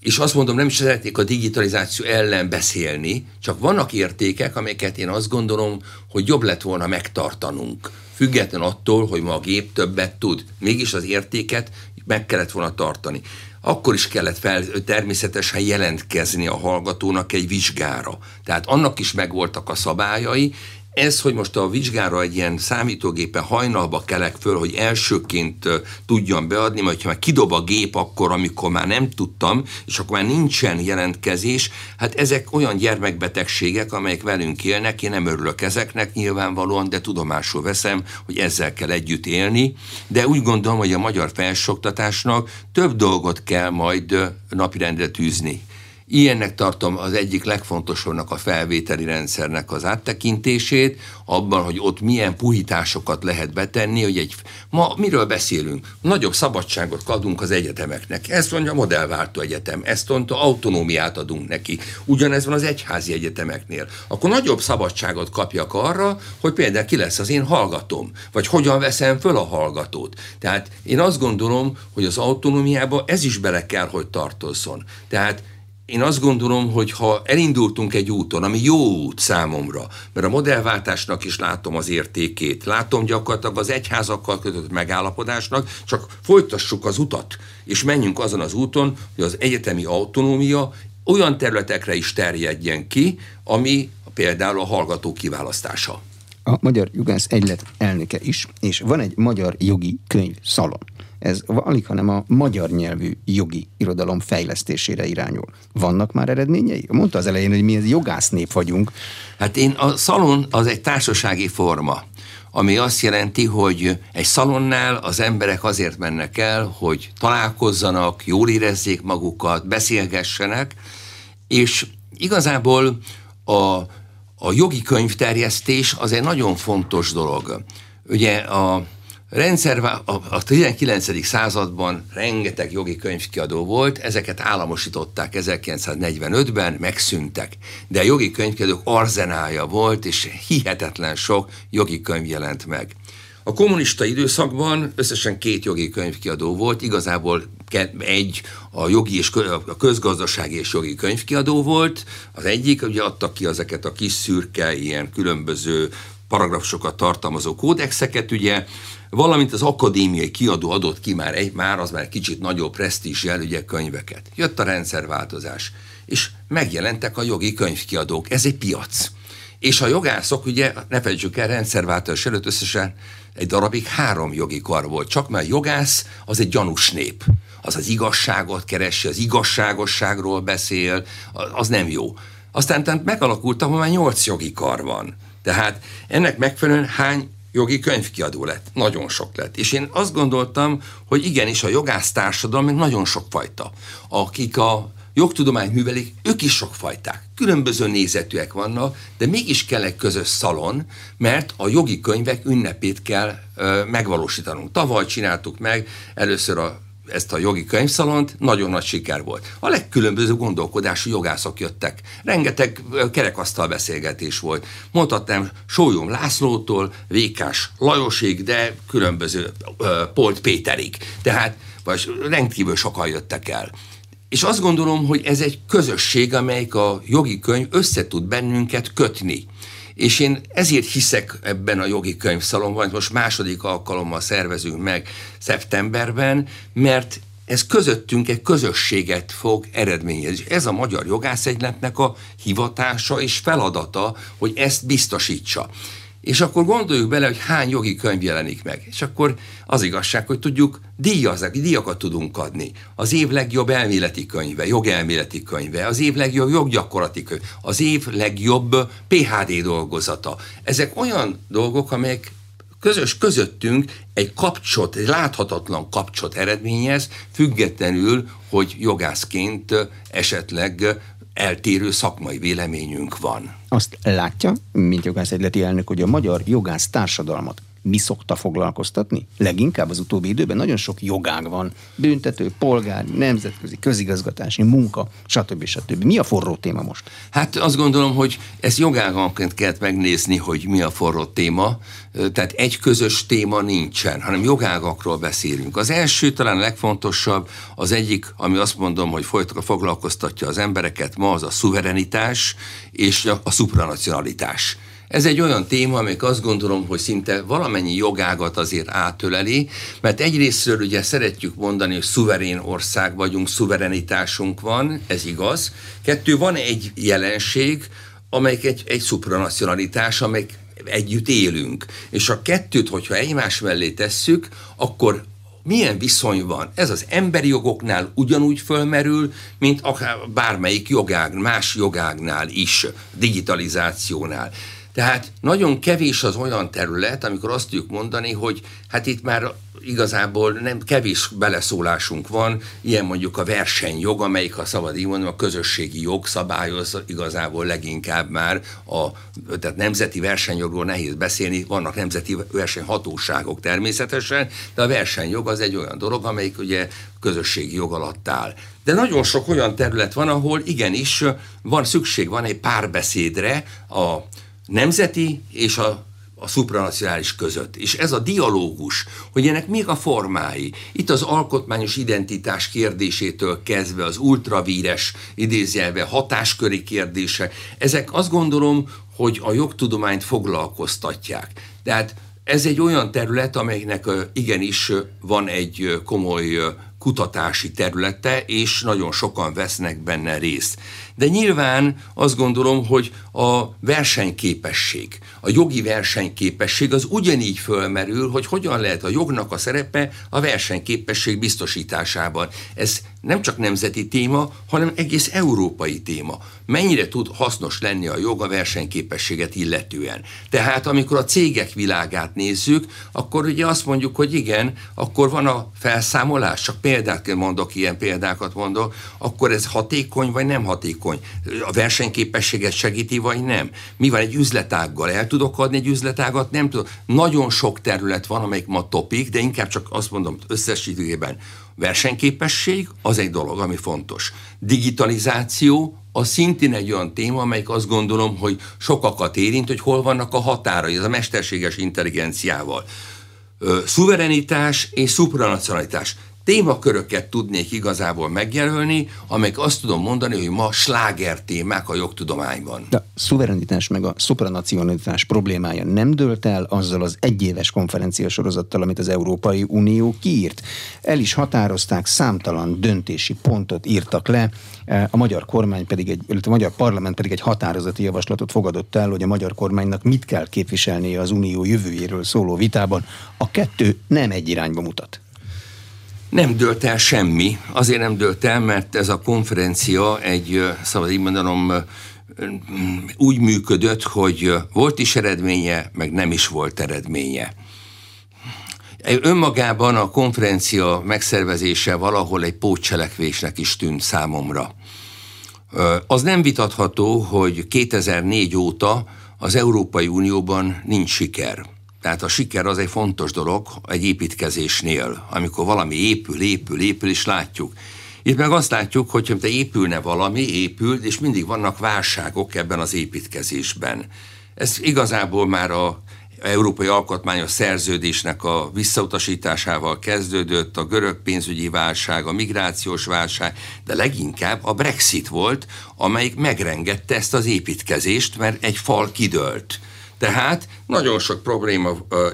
és azt mondom, nem is szeretnék a digitalizáció ellen beszélni, csak vannak értékek, amelyeket én azt gondolom, hogy jobb lett volna megtartanunk. Független attól, hogy ma a gép többet tud. Mégis az értéket meg kellett volna tartani akkor is kellett fel természetesen jelentkezni a hallgatónak egy vizsgára. Tehát annak is megvoltak a szabályai, ez, hogy most a vizsgára egy ilyen számítógépen hajnalba kelek föl, hogy elsőként tudjam beadni, majd ha már kidob a gép akkor, amikor már nem tudtam, és akkor már nincsen jelentkezés, hát ezek olyan gyermekbetegségek, amelyek velünk élnek, én nem örülök ezeknek nyilvánvalóan, de tudomásul veszem, hogy ezzel kell együtt élni, de úgy gondolom, hogy a magyar felsoktatásnak több dolgot kell majd napirendre tűzni. Ilyennek tartom az egyik legfontosabbnak a felvételi rendszernek az áttekintését, abban, hogy ott milyen puhításokat lehet betenni, hogy egy, ma miről beszélünk? Nagyobb szabadságot adunk az egyetemeknek. Ezt mondja a modellváltó egyetem, ezt mondta, autonómiát adunk neki. Ugyanez van az egyházi egyetemeknél. Akkor nagyobb szabadságot kapjak arra, hogy például ki lesz az én hallgatom, vagy hogyan veszem föl a hallgatót. Tehát én azt gondolom, hogy az autonómiába ez is bele kell, hogy tartozzon. Tehát én azt gondolom, hogy ha elindultunk egy úton, ami jó út számomra, mert a modellváltásnak is látom az értékét, látom gyakorlatilag az egyházakkal kötött megállapodásnak, csak folytassuk az utat, és menjünk azon az úton, hogy az egyetemi autonómia olyan területekre is terjedjen ki, ami például a hallgató kiválasztása. A Magyar Jogász Egylet elnöke is, és van egy magyar jogi könyv szalon ez alig, hanem a magyar nyelvű jogi irodalom fejlesztésére irányul. Vannak már eredményei? Mondta az elején, hogy mi ez jogásznép vagyunk. Hát én a szalon az egy társasági forma ami azt jelenti, hogy egy szalonnál az emberek azért mennek el, hogy találkozzanak, jól érezzék magukat, beszélgessenek, és igazából a, a jogi könyvterjesztés az egy nagyon fontos dolog. Ugye a rendszer, a, a 19. században rengeteg jogi könyvkiadó volt, ezeket államosították 1945-ben, megszűntek. De a jogi könyvkiadók arzenája volt, és hihetetlen sok jogi könyv jelent meg. A kommunista időszakban összesen két jogi könyvkiadó volt, igazából egy a jogi és a közgazdasági és jogi könyvkiadó volt, az egyik, ugye adtak ki ezeket a kis szürke, ilyen különböző paragrafusokat tartalmazó kódexeket, ugye, valamint az akadémiai kiadó adott ki már egy, már az már kicsit nagyobb presztízsel ugye könyveket. Jött a rendszerváltozás, és megjelentek a jogi könyvkiadók. Ez egy piac. És a jogászok, ugye, ne felejtsük el, rendszerváltozás előtt összesen egy darabig három jogi kar volt. Csak mert jogász az egy gyanús nép. Az az igazságot keresi, az igazságosságról beszél, az nem jó. Aztán tehát megalakult, ahol már nyolc jogi kar van. Tehát ennek megfelelően hány jogi könyvkiadó lett. Nagyon sok lett. És én azt gondoltam, hogy igenis a jogász társadalom még nagyon sokfajta. Akik a jogtudományt művelik, ők is sokfajták. Különböző nézetűek vannak, de mégis kell egy közös szalon, mert a jogi könyvek ünnepét kell ö, megvalósítanunk. Tavaly csináltuk meg először a ezt a jogi könyvszalont, nagyon nagy siker volt. A legkülönböző gondolkodású jogászok jöttek. Rengeteg kerekasztal beszélgetés volt. Mondhatnám Sólyom Lászlótól, Vékás Lajosig, de különböző uh, Polt Péterig. Tehát vagy rendkívül sokan jöttek el. És azt gondolom, hogy ez egy közösség, amelyik a jogi könyv összetud bennünket kötni. És én ezért hiszek ebben a jogi könyvszalonban, most második alkalommal szervezünk meg szeptemberben, mert ez közöttünk egy közösséget fog eredményezni. Ez a Magyar Jogászegyletnek a hivatása és feladata, hogy ezt biztosítsa. És akkor gondoljuk bele, hogy hány jogi könyv jelenik meg. És akkor az igazság, hogy tudjuk, díjazak, díjakat tudunk adni. Az év legjobb elméleti könyve, jogelméleti könyve, az év legjobb joggyakorlati könyve, az év legjobb PHD dolgozata. Ezek olyan dolgok, amelyek közös közöttünk egy kapcsot, egy láthatatlan kapcsot eredményez, függetlenül, hogy jogászként esetleg eltérő szakmai véleményünk van. Azt látja, mint jogászegyleti elnök, hogy a magyar jogász társadalmat mi szokta foglalkoztatni? Leginkább az utóbbi időben nagyon sok jogág van. Büntető, polgár, nemzetközi, közigazgatási, munka, stb. stb. Mi a forró téma most? Hát azt gondolom, hogy ezt jogáganként kell megnézni, hogy mi a forró téma. Tehát egy közös téma nincsen, hanem jogágakról beszélünk. Az első, talán legfontosabb, az egyik, ami azt mondom, hogy folyton foglalkoztatja az embereket ma, az a szuverenitás és a, a supranacionalitás. Ez egy olyan téma, amelyik azt gondolom, hogy szinte valamennyi jogágat azért átöleli, mert egyrésztről ugye szeretjük mondani, hogy szuverén ország vagyunk, szuverenitásunk van, ez igaz. Kettő, van egy jelenség, amelyik egy, egy supranacionalitás, amelyik együtt élünk. És a kettőt, hogyha egymás mellé tesszük, akkor milyen viszony van? Ez az emberi jogoknál ugyanúgy fölmerül, mint akár bármelyik jogág, más jogágnál is, digitalizációnál. Tehát nagyon kevés az olyan terület, amikor azt tudjuk mondani, hogy hát itt már igazából nem kevés beleszólásunk van, ilyen mondjuk a versenyjog, amelyik, ha szabad így mondom, a közösségi jog szabályoz igazából leginkább már a tehát nemzeti versenyjogról nehéz beszélni, vannak nemzeti versenyhatóságok természetesen, de a versenyjog az egy olyan dolog, amelyik ugye közösségi jog alatt áll. De nagyon sok olyan terület van, ahol igenis van szükség, van egy párbeszédre a nemzeti és a a szupranacionális között. És ez a dialógus, hogy ennek még a formái, itt az alkotmányos identitás kérdésétől kezdve az ultravíres idézjelve hatásköri kérdése, ezek azt gondolom, hogy a jogtudományt foglalkoztatják. Tehát ez egy olyan terület, amelynek igenis van egy komoly kutatási területe, és nagyon sokan vesznek benne részt. De nyilván azt gondolom, hogy a versenyképesség, a jogi versenyképesség az ugyanígy fölmerül, hogy hogyan lehet a jognak a szerepe a versenyképesség biztosításában. Ez nem csak nemzeti téma, hanem egész európai téma. Mennyire tud hasznos lenni a jog a versenyképességet illetően. Tehát amikor a cégek világát nézzük, akkor ugye azt mondjuk, hogy igen, akkor van a felszámolás, csak példát mondok, ilyen példákat mondok, akkor ez hatékony vagy nem hatékony? A versenyképességet segíti vagy nem? Mi van egy üzletággal? El tudok adni egy üzletágat? Nem tudok. Nagyon sok terület van, amelyik ma topik, de inkább csak azt mondom összesítőjében versenyképesség az egy dolog, ami fontos. Digitalizáció az szintén egy olyan téma, amelyik azt gondolom, hogy sokakat érint, hogy hol vannak a határai, ez a mesterséges intelligenciával. Szuverenitás és supranacionalitás témaköröket tudnék igazából megjelölni, amelyek azt tudom mondani, hogy ma sláger témák a jogtudományban. De a szuverenitás meg a supranacionalitás problémája nem dőlt el azzal az egyéves konferencia sorozattal, amit az Európai Unió kiírt. El is határozták, számtalan döntési pontot írtak le, a magyar kormány pedig egy, illetve a magyar parlament pedig egy határozati javaslatot fogadott el, hogy a magyar kormánynak mit kell képviselnie az unió jövőjéről szóló vitában. A kettő nem egy irányba mutat. Nem dőlt el semmi. Azért nem dőlt el, mert ez a konferencia egy, szabad így mondanom, úgy működött, hogy volt is eredménye, meg nem is volt eredménye. Önmagában a konferencia megszervezése valahol egy pótcselekvésnek is tűnt számomra. Az nem vitatható, hogy 2004 óta az Európai Unióban nincs siker. Tehát a siker az egy fontos dolog egy építkezésnél, amikor valami épül, épül, épül, és látjuk. Itt meg azt látjuk, hogy te épülne valami, épül, és mindig vannak válságok ebben az építkezésben. Ez igazából már a Európai Alkotmányos Szerződésnek a visszautasításával kezdődött, a görög pénzügyi válság, a migrációs válság, de leginkább a Brexit volt, amelyik megrengette ezt az építkezést, mert egy fal kidőlt tehát nagyon sok probléma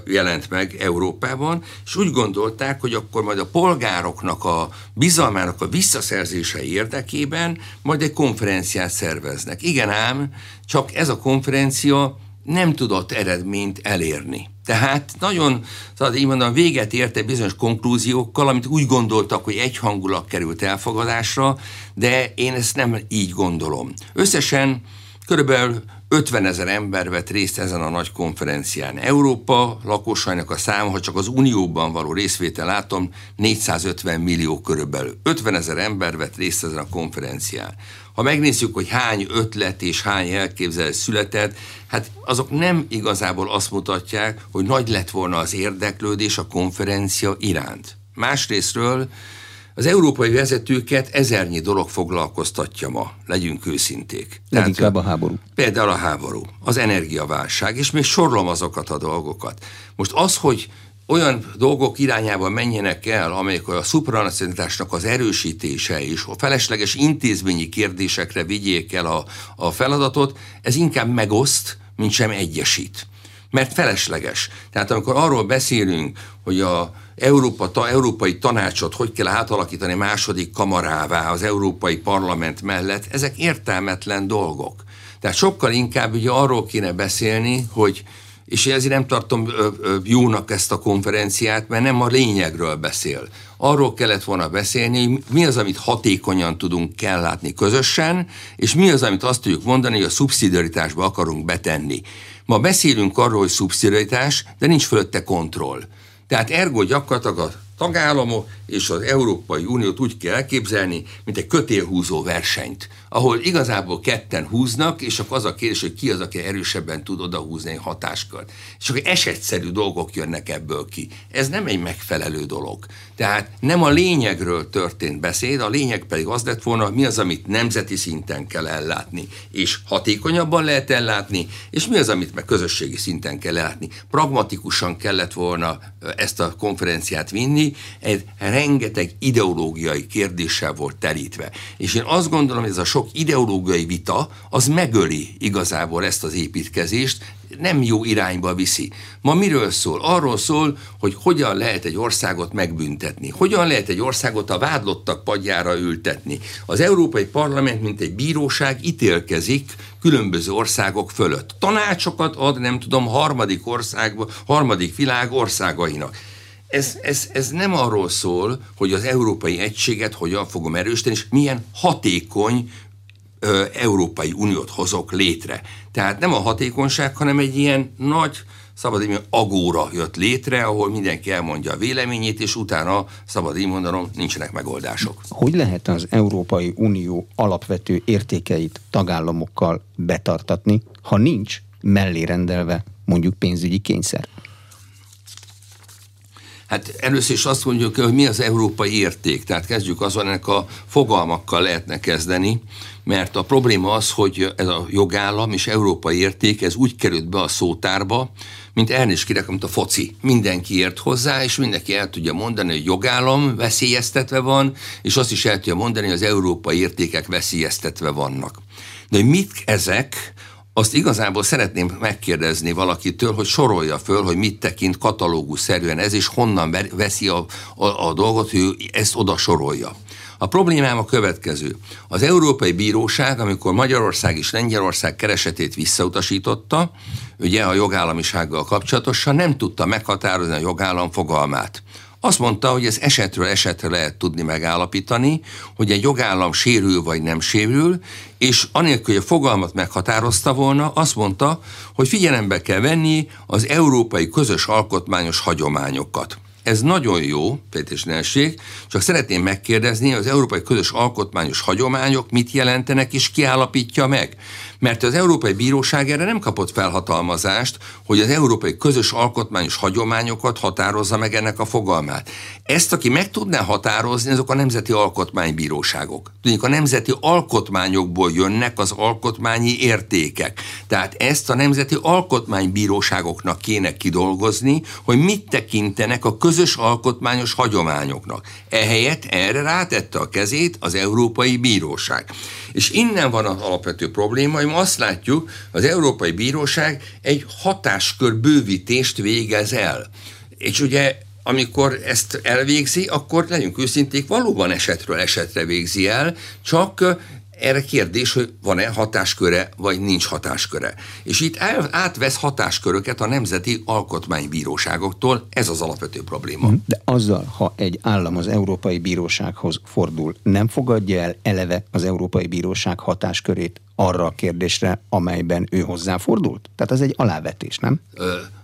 jelent meg Európában, és úgy gondolták, hogy akkor majd a polgároknak a bizalmának a visszaszerzése érdekében majd egy konferenciát szerveznek. Igen ám, csak ez a konferencia nem tudott eredményt elérni. Tehát nagyon, tehát így mondom, véget érte bizonyos konklúziókkal, amit úgy gondoltak, hogy egyhangulag került elfogadásra, de én ezt nem így gondolom. Összesen körülbelül 50 ezer ember vett részt ezen a nagy konferencián. Európa lakosainak a száma, ha csak az Unióban való részvétel látom, 450 millió körülbelül. 50 ezer ember vett részt ezen a konferencián. Ha megnézzük, hogy hány ötlet és hány elképzelés született, hát azok nem igazából azt mutatják, hogy nagy lett volna az érdeklődés a konferencia iránt. Másrésztről az európai vezetőket ezernyi dolog foglalkoztatja ma, legyünk őszinték. Leginkább a háború. Például a háború, az energiaválság, és még sorlom azokat a dolgokat. Most az, hogy olyan dolgok irányába menjenek el, amelyek a szupranacionalitásnak az erősítése és a felesleges intézményi kérdésekre vigyék el a, a feladatot, ez inkább megoszt, mint sem egyesít. Mert felesleges. Tehát amikor arról beszélünk, hogy a Európa, ta, Európai Tanácsot hogy kell átalakítani második kamarává az Európai Parlament mellett, ezek értelmetlen dolgok. Tehát sokkal inkább ugye arról kéne beszélni, hogy és ezért nem tartom jónak ezt a konferenciát, mert nem a lényegről beszél. Arról kellett volna beszélni, mi az, amit hatékonyan tudunk kell látni közösen, és mi az, amit azt tudjuk mondani, hogy a szubszidiaritásba akarunk betenni. Ma beszélünk arról, hogy szubszidiaritás, de nincs fölötte kontroll. Tehát ergo gyakorlatilag a tagállamok és az Európai Uniót úgy kell elképzelni, mint egy kötélhúzó versenyt, ahol igazából ketten húznak, és akkor az a kérdés, hogy ki az, aki erősebben tud odahúzni egy hatáskört. És akkor esetszerű dolgok jönnek ebből ki. Ez nem egy megfelelő dolog. Tehát nem a lényegről történt beszéd, a lényeg pedig az lett volna, mi az, amit nemzeti szinten kell ellátni, és hatékonyabban lehet ellátni, és mi az, amit meg közösségi szinten kell ellátni. Pragmatikusan kellett volna ezt a konferenciát vinni, egy rengeteg ideológiai kérdéssel volt terítve. És én azt gondolom, hogy ez a sok ideológiai vita, az megöli igazából ezt az építkezést, nem jó irányba viszi. Ma miről szól? Arról szól, hogy hogyan lehet egy országot megbüntetni. Hogyan lehet egy országot a vádlottak padjára ültetni. Az Európai Parlament, mint egy bíróság ítélkezik különböző országok fölött. Tanácsokat ad, nem tudom, harmadik országba, harmadik világ országainak. Ez, ez, ez nem arról szól, hogy az európai egységet hogyan fogom erősíteni, és milyen hatékony ö, Európai Uniót hozok létre. Tehát nem a hatékonyság, hanem egy ilyen nagy, szabad így agóra jött létre, ahol mindenki elmondja a véleményét, és utána, szabad így mondanom, nincsenek megoldások. Hogy lehet az Európai Unió alapvető értékeit tagállamokkal betartatni, ha nincs mellé rendelve mondjuk pénzügyi kényszer? Hát először is azt mondjuk, hogy mi az európai érték. Tehát kezdjük azon, ennek a fogalmakkal lehetne kezdeni, mert a probléma az, hogy ez a jogállam és európai érték, ez úgy került be a szótárba, mint elnézést kérek, mint a foci. Mindenki ért hozzá, és mindenki el tudja mondani, hogy jogállam veszélyeztetve van, és azt is el tudja mondani, hogy az európai értékek veszélyeztetve vannak. De hogy mit ezek, azt igazából szeretném megkérdezni valakitől, hogy sorolja föl, hogy mit tekint katalógus-szerűen ez, és honnan veszi a, a, a dolgot, hogy ezt oda sorolja. A problémám a következő. Az Európai Bíróság, amikor Magyarország és Lengyelország keresetét visszautasította, ugye a jogállamisággal kapcsolatosan nem tudta meghatározni a jogállam fogalmát. Azt mondta, hogy ez esetről esetre lehet tudni megállapítani, hogy egy jogállam sérül vagy nem sérül, és anélkül, hogy a fogalmat meghatározta volna, azt mondta, hogy figyelembe kell venni az európai közös alkotmányos hagyományokat. Ez nagyon jó, feltétlenesség, csak szeretném megkérdezni, az európai közös alkotmányos hagyományok mit jelentenek és kiállapítja meg? Mert az Európai Bíróság erre nem kapott felhatalmazást, hogy az európai közös alkotmányos hagyományokat határozza meg ennek a fogalmát. Ezt, aki meg tudná határozni, azok a nemzeti alkotmánybíróságok. Tudjuk, a nemzeti alkotmányokból jönnek az alkotmányi értékek. Tehát ezt a nemzeti alkotmánybíróságoknak kéne kidolgozni, hogy mit tekintenek a közös alkotmányos hagyományoknak. Ehelyett erre rátette a kezét az Európai Bíróság. És innen van az alapvető probléma, hogy azt látjuk, az Európai Bíróság egy hatáskör bővítést végez el. És ugye amikor ezt elvégzi, akkor legyünk őszinték, valóban esetről esetre végzi el, csak erre kérdés, hogy van-e hatásköre, vagy nincs hatásköre. És itt átvesz hatásköröket a nemzeti alkotmánybíróságoktól, ez az alapvető probléma. De azzal, ha egy állam az Európai Bírósághoz fordul, nem fogadja el eleve az Európai Bíróság hatáskörét arra a kérdésre, amelyben ő hozzáfordult? Tehát az egy alávetés, nem? Ö-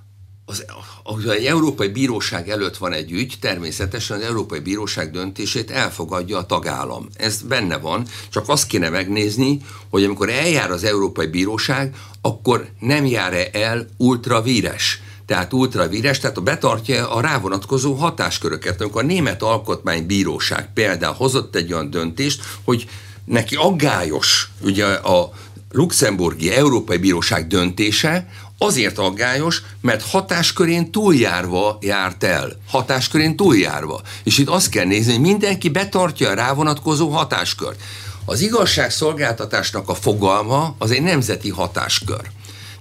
az, az egy Európai Bíróság előtt van egy ügy, természetesen az Európai Bíróság döntését elfogadja a tagállam. Ez benne van, csak azt kéne megnézni, hogy amikor eljár az Európai Bíróság, akkor nem jár-e el ultravíres tehát ultravíres, tehát a betartja a rávonatkozó hatásköröket. Amikor a Német Alkotmánybíróság például hozott egy olyan döntést, hogy neki aggályos ugye a luxemburgi Európai Bíróság döntése, azért aggályos, mert hatáskörén túljárva járt el. Hatáskörén túljárva. És itt azt kell nézni, hogy mindenki betartja a rávonatkozó hatáskört. Az igazságszolgáltatásnak a fogalma az egy nemzeti hatáskör.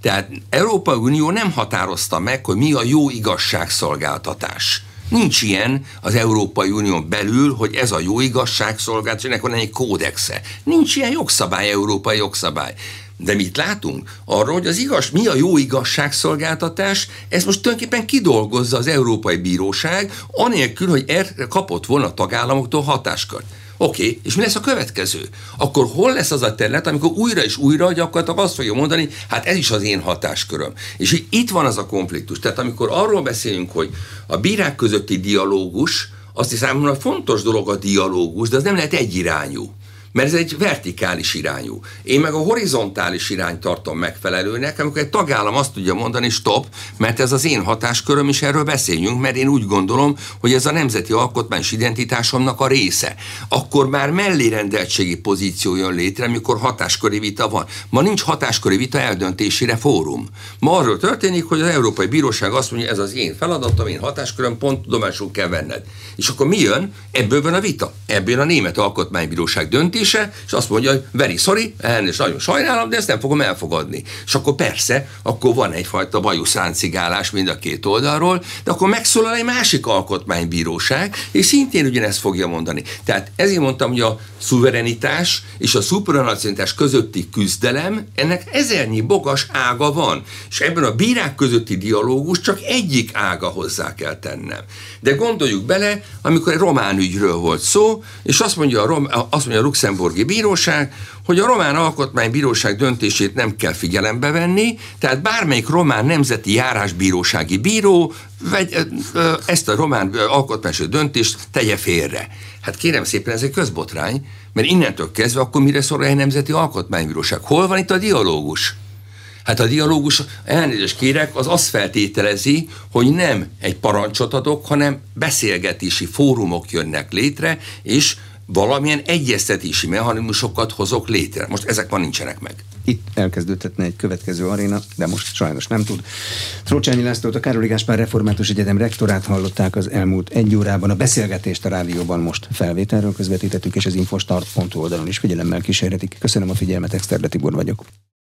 Tehát Európai Unió nem határozta meg, hogy mi a jó igazságszolgáltatás. Nincs ilyen az Európai Unión belül, hogy ez a jó igazságszolgáltatás, ennek van egy kódexe. Nincs ilyen jogszabály, európai jogszabály. De mit látunk? Arról, hogy az igaz, mi a jó igazságszolgáltatás, ezt most tulajdonképpen kidolgozza az Európai Bíróság, anélkül, hogy erre kapott volna a tagállamoktól hatáskört. Oké, okay, és mi lesz a következő? Akkor hol lesz az a terület, amikor újra és újra gyakorlatilag azt fogja mondani, hát ez is az én hatásköröm. És itt van az a konfliktus. Tehát amikor arról beszélünk, hogy a bírák közötti dialógus, azt hiszem, hogy fontos dolog a dialógus, de az nem lehet egyirányú. Mert ez egy vertikális irányú. Én meg a horizontális irányt tartom megfelelőnek, amikor egy tagállam azt tudja mondani, stop, mert ez az én hatásköröm, és erről beszéljünk, mert én úgy gondolom, hogy ez a nemzeti alkotmányos identitásomnak a része. Akkor már mellérendeltségi pozíció jön létre, amikor hatásköri vita van. Ma nincs hatásköri vita eldöntésére fórum. Ma arról történik, hogy az Európai Bíróság azt mondja, ez az én feladatom, én hatásköröm, pont tudomásul kell venned. És akkor mi jön? Ebből van a vita. Ebből a Német Alkotmánybíróság döntése, és azt mondja, hogy very sorry, elnézést, nagyon sajnálom, de ezt nem fogom elfogadni. És akkor persze, akkor van egyfajta bajuszáncigálás mind a két oldalról, de akkor megszólal egy másik alkotmánybíróság, és szintén ugyanezt fogja mondani. Tehát ezért mondtam, hogy a szuverenitás és a szupranacionalitás közötti küzdelem, ennek ezernyi bogas ága van. És ebben a bírák közötti dialógus csak egyik ága hozzá kell tennem. De gondoljuk bele, amikor egy román ügyről volt szó, és azt mondja a, Rom, azt mondja a luxemburgi bíróság, hogy a román alkotmánybíróság döntését nem kell figyelembe venni, tehát bármelyik román nemzeti járásbírósági bíró ezt a román alkotmányos döntést tegye félre. Hát kérem szépen, ez egy közbotrány, mert innentől kezdve akkor mire szól egy nemzeti alkotmánybíróság? Hol van itt a dialógus? Hát a dialógus, elnézést kérek, az azt feltételezi, hogy nem egy parancsot adok, hanem beszélgetési fórumok jönnek létre, és valamilyen egyeztetési mechanizmusokat hozok létre. Most ezek ma nincsenek meg. Itt elkezdődhetne egy következő aréna, de most sajnos nem tud. Trócsányi Lászlót, a Károli Gáspár Református Egyetem rektorát hallották az elmúlt egy órában. A beszélgetést a rádióban most felvételről közvetítettük, és az infostart.hu oldalon is figyelemmel kísérhetik. Köszönöm a figyelmet, Exterde Tibor vagyok.